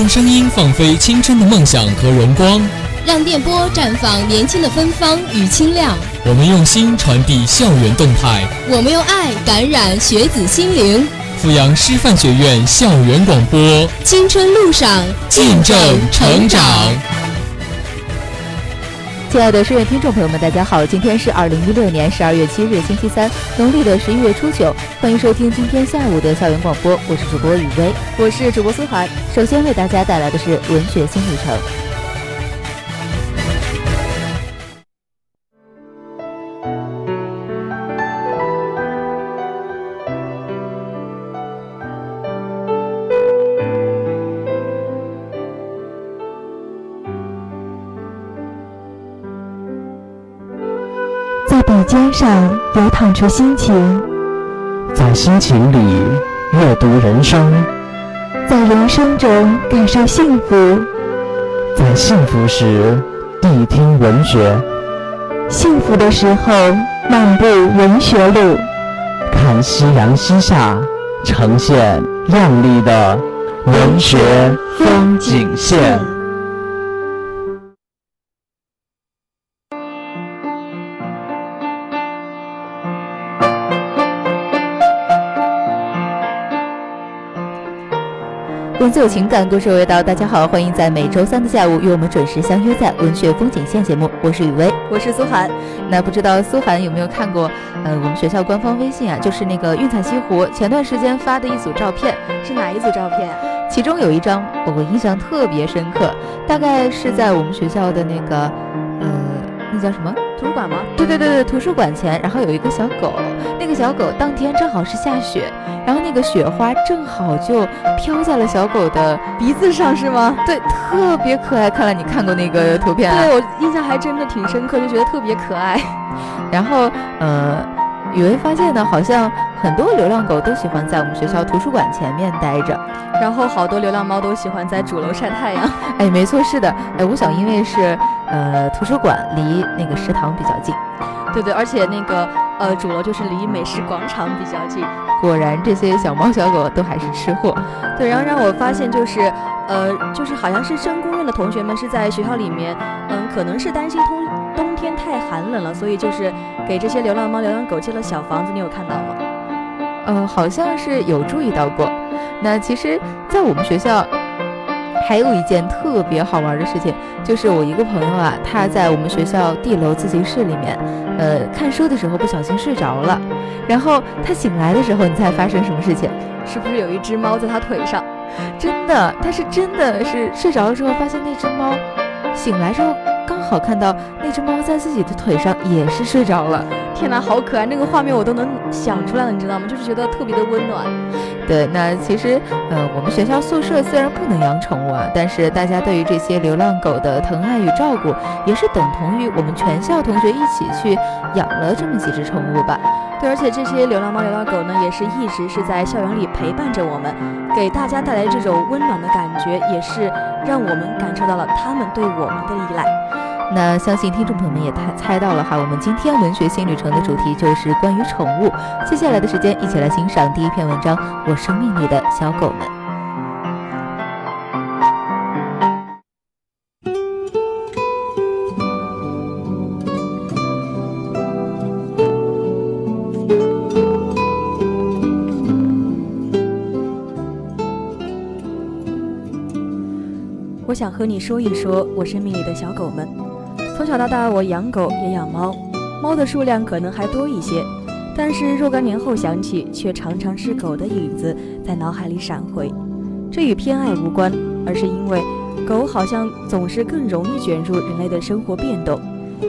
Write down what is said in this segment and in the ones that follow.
用声音放飞青春的梦想和荣光，让电波绽放年轻的芬芳与清亮。我们用心传递校园动态，我们用爱感染学子心灵。阜阳师范学院校园广播，青春路上见证成长。亲爱的书院听众朋友们，大家好，今天是二零一六年十二月七日，星期三，农历的十一月初九，欢迎收听今天下午的校园广播，我是主播雨薇，我是主播苏涵。首先为大家带来的是文学新旅程。笔尖上流淌出心情，在心情里阅读人生，在人生中感受幸福，在幸福时谛听文学，幸福的时候漫步文学路，看夕阳西下，呈现亮丽的文学风景线。自有情感，故事味道。大家好，欢迎在每周三的下午与我们准时相约在文学风景线节目。我是雨薇，我是苏涵。那不知道苏涵有没有看过？呃，我们学校官方微信啊，就是那个运彩西湖前段时间发的一组照片，是哪一组照片？其中有一张我印象特别深刻，大概是在我们学校的那个，呃，那叫什么？图书馆吗？对对对对，图书馆前，然后有一个小狗，那个小狗当天正好是下雪。然后那个雪花正好就飘在了小狗的鼻子上，是吗？对，特别可爱。看来你看过那个图片啊？对我印象还真的挺深刻，就觉得特别可爱。然后，呃，雨薇发现呢，好像很多流浪狗都喜欢在我们学校图书馆前面待着，然后好多流浪猫都喜欢在主楼晒太阳。哎，没错，是的。哎，我想因为是，呃，图书馆离那个食堂比较近。对对，而且那个呃，主楼就是离美食广场比较近。果然，这些小猫小狗都还是吃货。对，然后让我发现就是，呃，就是好像是升公院的同学们是在学校里面，嗯，可能是担心冬冬天太寒冷了，所以就是给这些流浪猫、流浪狗建了小房子。你有看到吗？呃，好像是有注意到过。那其实，在我们学校。还有一件特别好玩的事情，就是我一个朋友啊，他在我们学校 D 楼自习室里面，呃，看书的时候不小心睡着了，然后他醒来的时候，你猜发生什么事情？是不是有一只猫在他腿上？真的，他是真的是睡着了之后，发现那只猫醒来之后。刚好看到那只猫在自己的腿上，也是睡着了。天哪，好可爱！那个画面我都能想出来了，你知道吗？就是觉得特别的温暖。对，那其实，呃，我们学校宿舍虽然不能养宠物啊，但是大家对于这些流浪狗的疼爱与照顾，也是等同于我们全校同学一起去养了这么几只宠物吧。对，而且这些流浪猫、流浪狗呢，也是一直是在校园里陪伴着我们，给大家带来这种温暖的感觉，也是让我们感受到了他们对我们的依赖。那相信听众朋友们也猜猜到了哈，我们今天文学新旅程的主题就是关于宠物。接下来的时间，一起来欣赏第一篇文章《我生命里的小狗们》。我想和你说一说我生命里的小狗们。从小到大，我养狗也养猫，猫的数量可能还多一些，但是若干年后想起，却常常是狗的影子在脑海里闪回。这与偏爱无关，而是因为狗好像总是更容易卷入人类的生活变动。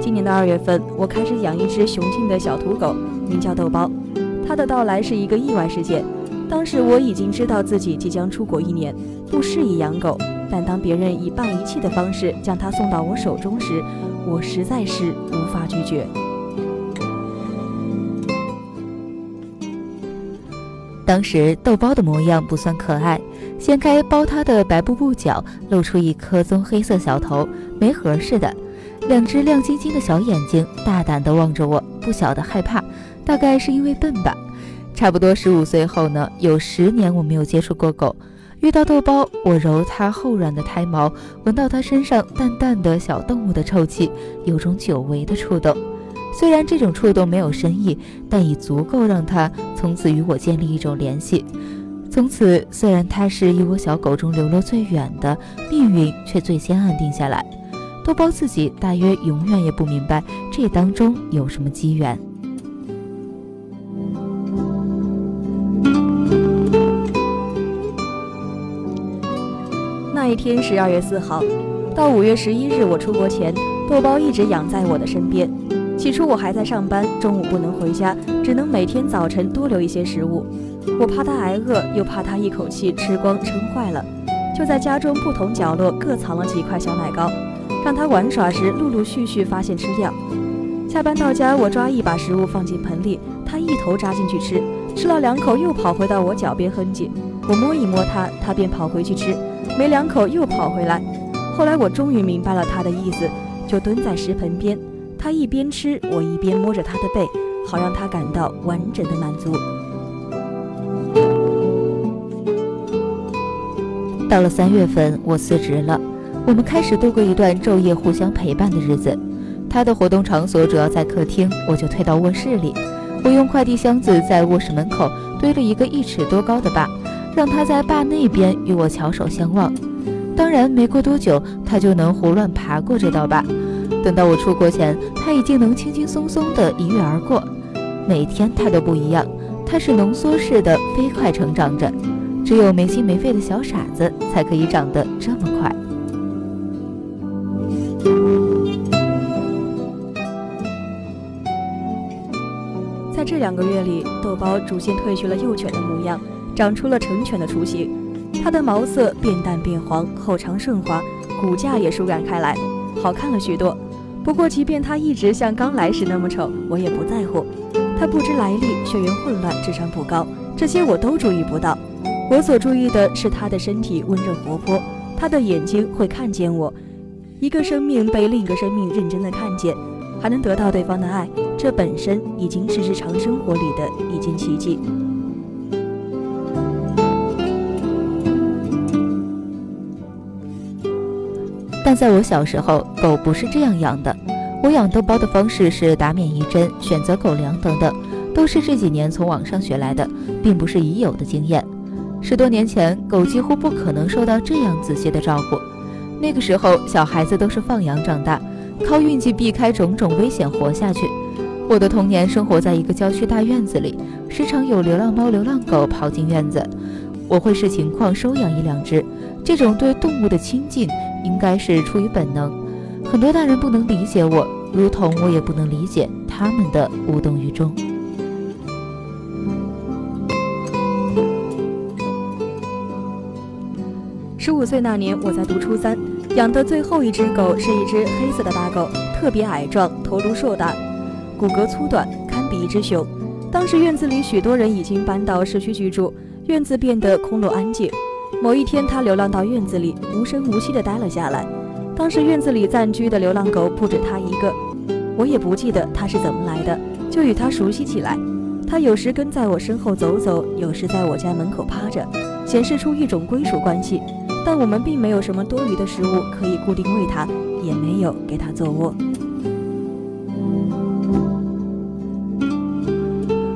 今年的二月份，我开始养一只雄性的小土狗，名叫豆包。它的到来是一个意外事件。当时我已经知道自己即将出国一年，不适宜养狗，但当别人以半遗弃的方式将它送到我手中时，我实在是无法拒绝。当时豆包的模样不算可爱，掀开包它的白布布角，露出一颗棕黑色小头，没盒似的，两只亮晶晶的小眼睛，大胆地望着我，不晓得害怕，大概是因为笨吧。差不多十五岁后呢，有十年我没有接触过狗。遇到豆包，我揉它厚软的胎毛，闻到它身上淡淡的小动物的臭气，有种久违的触动。虽然这种触动没有深意，但已足够让它从此与我建立一种联系。从此，虽然它是一窝小狗中流落最远的，命运却最先安定下来。豆包自己大约永远也不明白这当中有什么机缘。一天，十二月四号，到五月十一日我出国前，豆包一直养在我的身边。起初我还在上班，中午不能回家，只能每天早晨多留一些食物。我怕它挨饿，又怕它一口气吃光撑坏了，就在家中不同角落各藏了几块小奶糕，让它玩耍时陆陆续续发现吃掉。下班到家，我抓一把食物放进盆里，它一头扎进去吃，吃了两口又跑回到我脚边哼唧。我摸一摸它，它便跑回去吃，没两口又跑回来。后来我终于明白了它的意思，就蹲在食盆边。他一边吃，我一边摸着他的背，好让他感到完整的满足。到了三月份，我辞职了，我们开始度过一段昼夜互相陪伴的日子。他的活动场所主要在客厅，我就退到卧室里。我用快递箱子在卧室门口堆了一个一尺多高的坝，让他在坝那边与我翘首相望。当然，没过多久，他就能胡乱爬过这道坝。等到我出国前，他已经能轻轻松松地一跃而过。每天他都不一样，他是浓缩式的飞快成长着，只有没心没肺的小傻子才可以长得这么快。在这两个月里，豆包逐渐褪去了幼犬的模样，长出了成犬的雏形。它的毛色变淡变黄，后长顺滑，骨架也舒展开来，好看了许多。不过，即便它一直像刚来时那么丑，我也不在乎。它不知来历，血缘混乱，智商不高，这些我都注意不到。我所注意的是它的身体温热活泼，它的眼睛会看见我。一个生命被另一个生命认真的看见，还能得到对方的爱，这本身已经是日常生活里的一件奇迹。在我小时候，狗不是这样养的。我养豆包的方式是打免疫针、选择狗粮等等，都是这几年从网上学来的，并不是已有的经验。十多年前，狗几乎不可能受到这样仔细的照顾。那个时候，小孩子都是放养长大，靠运气避开种种危险活下去。我的童年生活在一个郊区大院子里，时常有流浪猫、流浪狗跑进院子，我会视情况收养一两只。这种对动物的亲近。应该是出于本能，很多大人不能理解我，如同我也不能理解他们的无动于衷。十五岁那年，我在读初三，养的最后一只狗是一只黑色的大狗，特别矮壮，头颅硕大，骨骼粗短，堪比一只熊。当时院子里许多人已经搬到市区居住，院子变得空落安静。某一天，它流浪到院子里，无声无息地待了下来。当时院子里暂居的流浪狗不止它一个，我也不记得它是怎么来的，就与它熟悉起来。它有时跟在我身后走走，有时在我家门口趴着，显示出一种归属关系。但我们并没有什么多余的食物可以固定喂它，也没有给它做窝。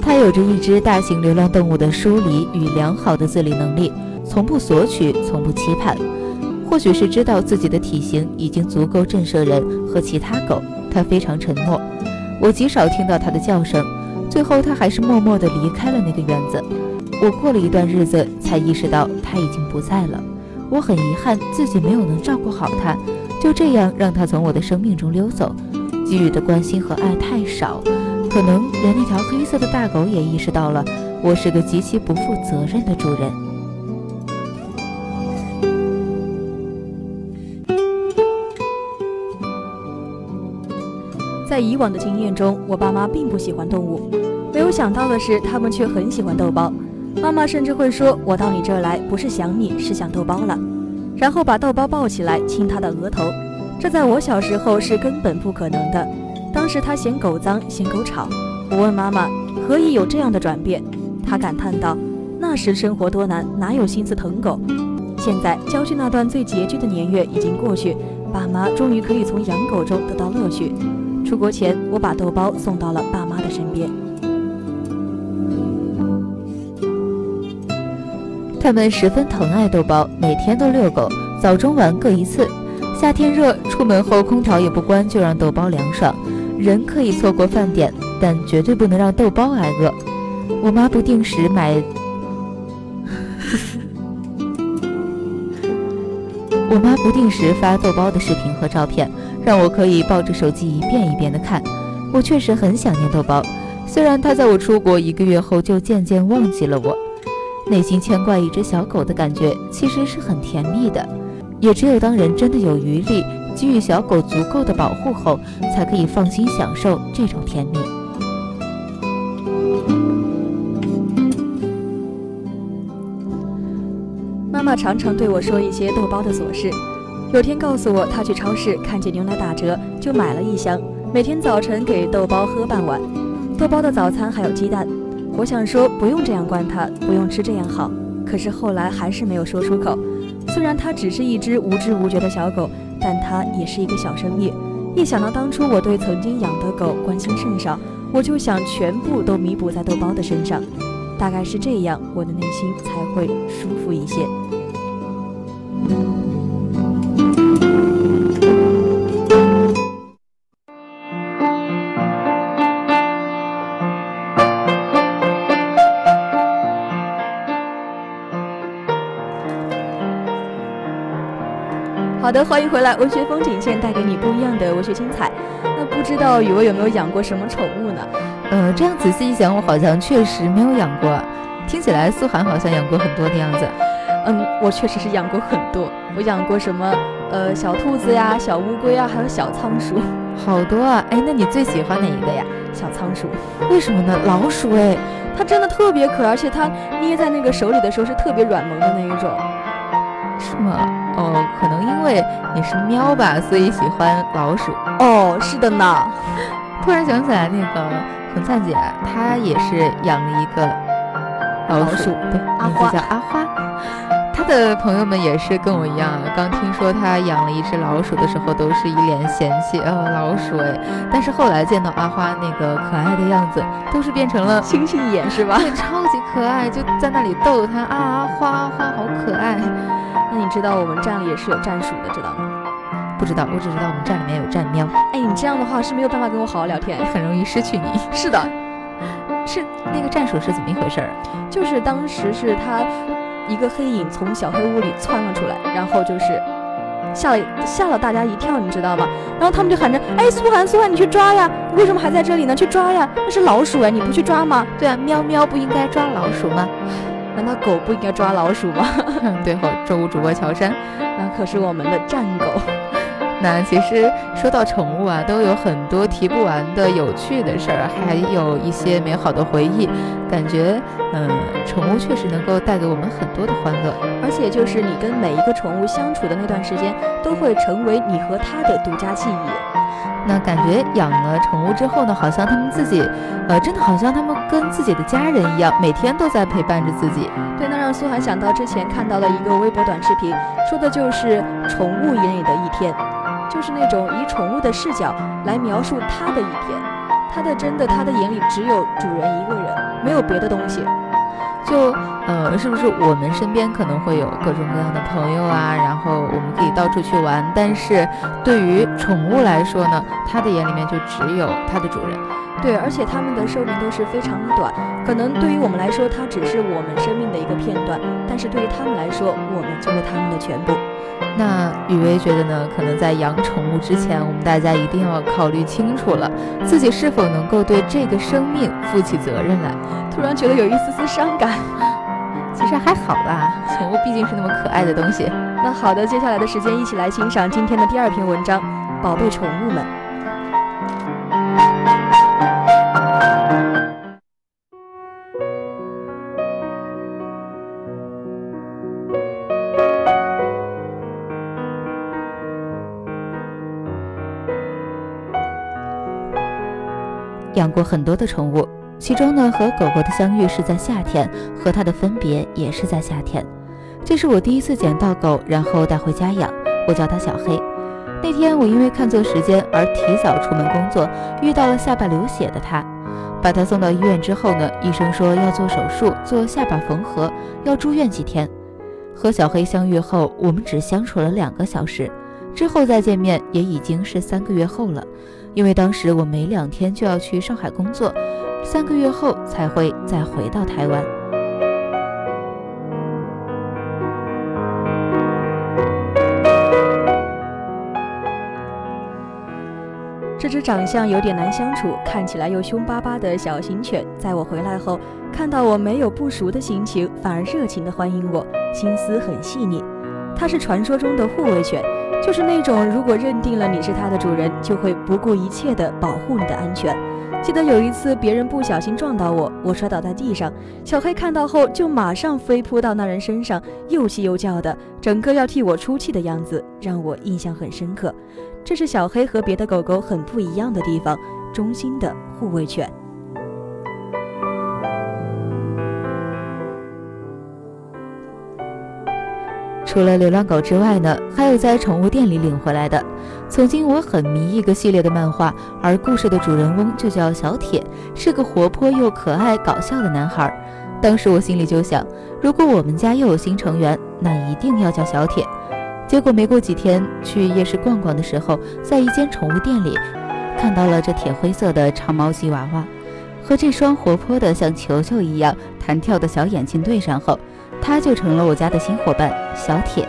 它有着一只大型流浪动物的疏离与良好的自理能力。从不索取，从不期盼。或许是知道自己的体型已经足够震慑人和其他狗，它非常沉默。我极少听到它的叫声。最后，它还是默默地离开了那个院子。我过了一段日子，才意识到它已经不在了。我很遗憾自己没有能照顾好它，就这样让它从我的生命中溜走。给予的关心和爱太少，可能连那条黑色的大狗也意识到了，我是个极其不负责任的主人。在以往的经验中，我爸妈并不喜欢动物。没有想到的是，他们却很喜欢豆包。妈妈甚至会说：“我到你这儿来，不是想你，是想豆包了。”然后把豆包抱起来亲他的额头。这在我小时候是根本不可能的。当时他嫌狗脏，嫌狗吵。我问妈妈：“何以有这样的转变？”她感叹道：“那时生活多难，哪有心思疼狗？现在郊区那段最拮据的年月已经过去，爸妈终于可以从养狗中得到乐趣。出国前，我把豆包送到了爸妈的身边。他们十分疼爱豆包，每天都遛狗，早中晚各一次。夏天热，出门后空调也不关，就让豆包凉爽。人可以错过饭点，但绝对不能让豆包挨饿。我妈不定时买，我妈不定时发豆包的视频和照片，让我可以抱着手机一遍一遍的看。我确实很想念豆包，虽然他在我出国一个月后就渐渐忘记了我。内心牵挂一只小狗的感觉，其实是很甜蜜的。也只有当人真的有余力，给予小狗足够的保护后，才可以放心享受这种甜蜜。妈妈常常对我说一些豆包的琐事。有天告诉我，他去超市看见牛奶打折，就买了一箱，每天早晨给豆包喝半碗。豆包的早餐还有鸡蛋。我想说不用这样惯它，不用吃这样好，可是后来还是没有说出口。虽然它只是一只无知无觉的小狗，但它也是一个小生命。一想到当初我对曾经养的狗关心甚少，我就想全部都弥补在豆包的身上。大概是这样，我的内心才会舒服一些。好的，欢迎回来，文学风景线带给你不一样的文学精彩。那不知道雨薇有没有养过什么宠物呢？呃，这样仔细一想，我好像确实没有养过。听起来苏涵好像养过很多的样子。嗯，我确实是养过很多。我养过什么？呃，小兔子呀，小乌龟啊，还有小仓鼠，好多啊！哎，那你最喜欢哪一个呀？小仓鼠。为什么呢？老鼠哎，它真的特别可爱，而且它捏在那个手里的时候是特别软萌的那一种。是吗？因为你是喵吧，所以喜欢老鼠。哦，是的呢。突然想起来，那个红灿姐，她也是养了一个老鼠，对，名字叫阿花。她的朋友们也是跟我一样，刚听说她养了一只老鼠的时候，都是一脸嫌弃，哦，老鼠哎。但是后来见到阿花那个可爱的样子，都是变成了星星眼，是吧？对，超级可爱，就在那里逗她啊，阿花花好可爱。那你知道我们站里也是有战鼠的，知道吗？不知道，我只知道我们站里面有站喵。哎，你这样的话是没有办法跟我好好聊天，很容易失去你。是的，是那个战鼠是怎么一回事儿？就是当时是他一个黑影从小黑屋里窜了出来，然后就是吓了吓了大家一跳，你知道吗？然后他们就喊着：“哎，苏涵，苏涵，你去抓呀！你为什么还在这里呢？去抓呀！那是老鼠哎，你不去抓吗？对啊，喵喵不应该抓老鼠吗？”难道狗不应该抓老鼠吗？最后，周五主播乔杉，那可是我们的战狗。那其实说到宠物啊，都有很多提不完的有趣的事儿，还有一些美好的回忆。感觉，嗯，宠物确实能够带给我们很多的欢乐，而且就是你跟每一个宠物相处的那段时间，都会成为你和它的独家记忆。那感觉养了宠物之后呢，好像它们自己，呃，真的好像它们跟自己的家人一样，每天都在陪伴着自己。对，那让苏涵想到之前看到了一个微博短视频，说的就是宠物眼里的一天，就是那种以宠物的视角来描述它的一天，它的真的，它的眼里只有主人一个人，没有别的东西。就呃，是不是我们身边可能会有各种各样的朋友啊？然后我们可以到处去玩，但是对于宠物来说呢，它的眼里面就只有它的主人。对，而且它们的寿命都是非常的短，可能对于我们来说，它只是我们生命的一个片段，但是对于它们来说，我们就是它们的全部。那雨薇觉得呢？可能在养宠物之前，我们大家一定要考虑清楚了，自己是否能够对这个生命负起责任来。突然觉得有一丝丝伤感，其实还好吧，宠物毕竟是那么可爱的东西。那好的，接下来的时间一起来欣赏今天的第二篇文章，《宝贝宠物们》。养过很多的宠物，其中呢，和狗狗的相遇是在夏天，和它的分别也是在夏天。这是我第一次捡到狗，然后带回家养。我叫它小黑。那天我因为看错时间而提早出门工作，遇到了下巴流血的它。把它送到医院之后呢，医生说要做手术，做下巴缝合，要住院几天。和小黑相遇后，我们只相处了两个小时，之后再见面也已经是三个月后了。因为当时我每两天就要去上海工作，三个月后才会再回到台湾。这只长相有点难相处，看起来又凶巴巴的小型犬，在我回来后，看到我没有不熟的心情，反而热情地欢迎我，心思很细腻。它是传说中的护卫犬。就是那种，如果认定了你是它的主人，就会不顾一切地保护你的安全。记得有一次，别人不小心撞到我，我摔倒在地上，小黑看到后就马上飞扑到那人身上，又气又叫的，整个要替我出气的样子，让我印象很深刻。这是小黑和别的狗狗很不一样的地方，忠心的护卫犬。除了流浪狗之外呢，还有在宠物店里领回来的。曾经我很迷一个系列的漫画，而故事的主人翁就叫小铁，是个活泼又可爱、搞笑的男孩。当时我心里就想，如果我们家又有新成员，那一定要叫小铁。结果没过几天，去夜市逛逛的时候，在一间宠物店里看到了这铁灰色的长毛吉娃娃，和这双活泼的像球球一样弹跳的小眼睛对上后。它就成了我家的新伙伴小铁。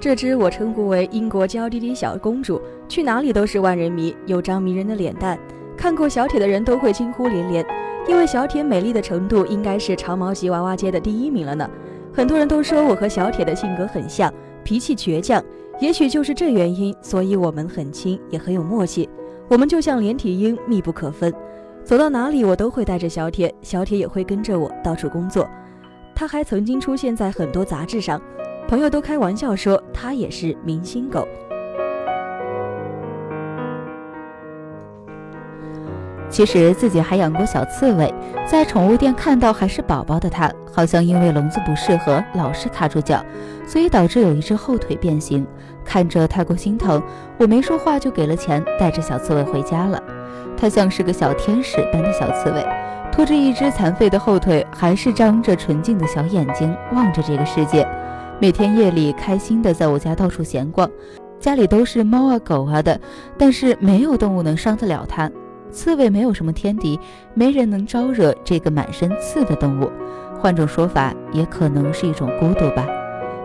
这只我称呼为英国娇滴滴小公主，去哪里都是万人迷，有张迷人的脸蛋，看过小铁的人都会惊呼连连。因为小铁美丽的程度应该是长毛吉娃娃界的第一名了呢。很多人都说我和小铁的性格很像，脾气倔强。也许就是这原因，所以我们很亲，也很有默契。我们就像连体婴，密不可分。走到哪里，我都会带着小铁，小铁也会跟着我到处工作。他还曾经出现在很多杂志上，朋友都开玩笑说他也是明星狗。其实自己还养过小刺猬，在宠物店看到还是宝宝的它，好像因为笼子不适合，老是卡住脚，所以导致有一只后腿变形。看着太过心疼，我没说话就给了钱，带着小刺猬回家了。它像是个小天使般的小刺猬，拖着一只残废的后腿，还是张着纯净的小眼睛望着这个世界。每天夜里开心的在我家到处闲逛，家里都是猫啊狗啊的，但是没有动物能伤得了它。刺猬没有什么天敌，没人能招惹这个满身刺的动物。换种说法，也可能是一种孤独吧。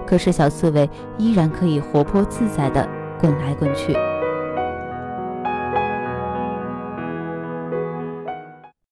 可是小刺猬依然可以活泼自在地滚来滚去。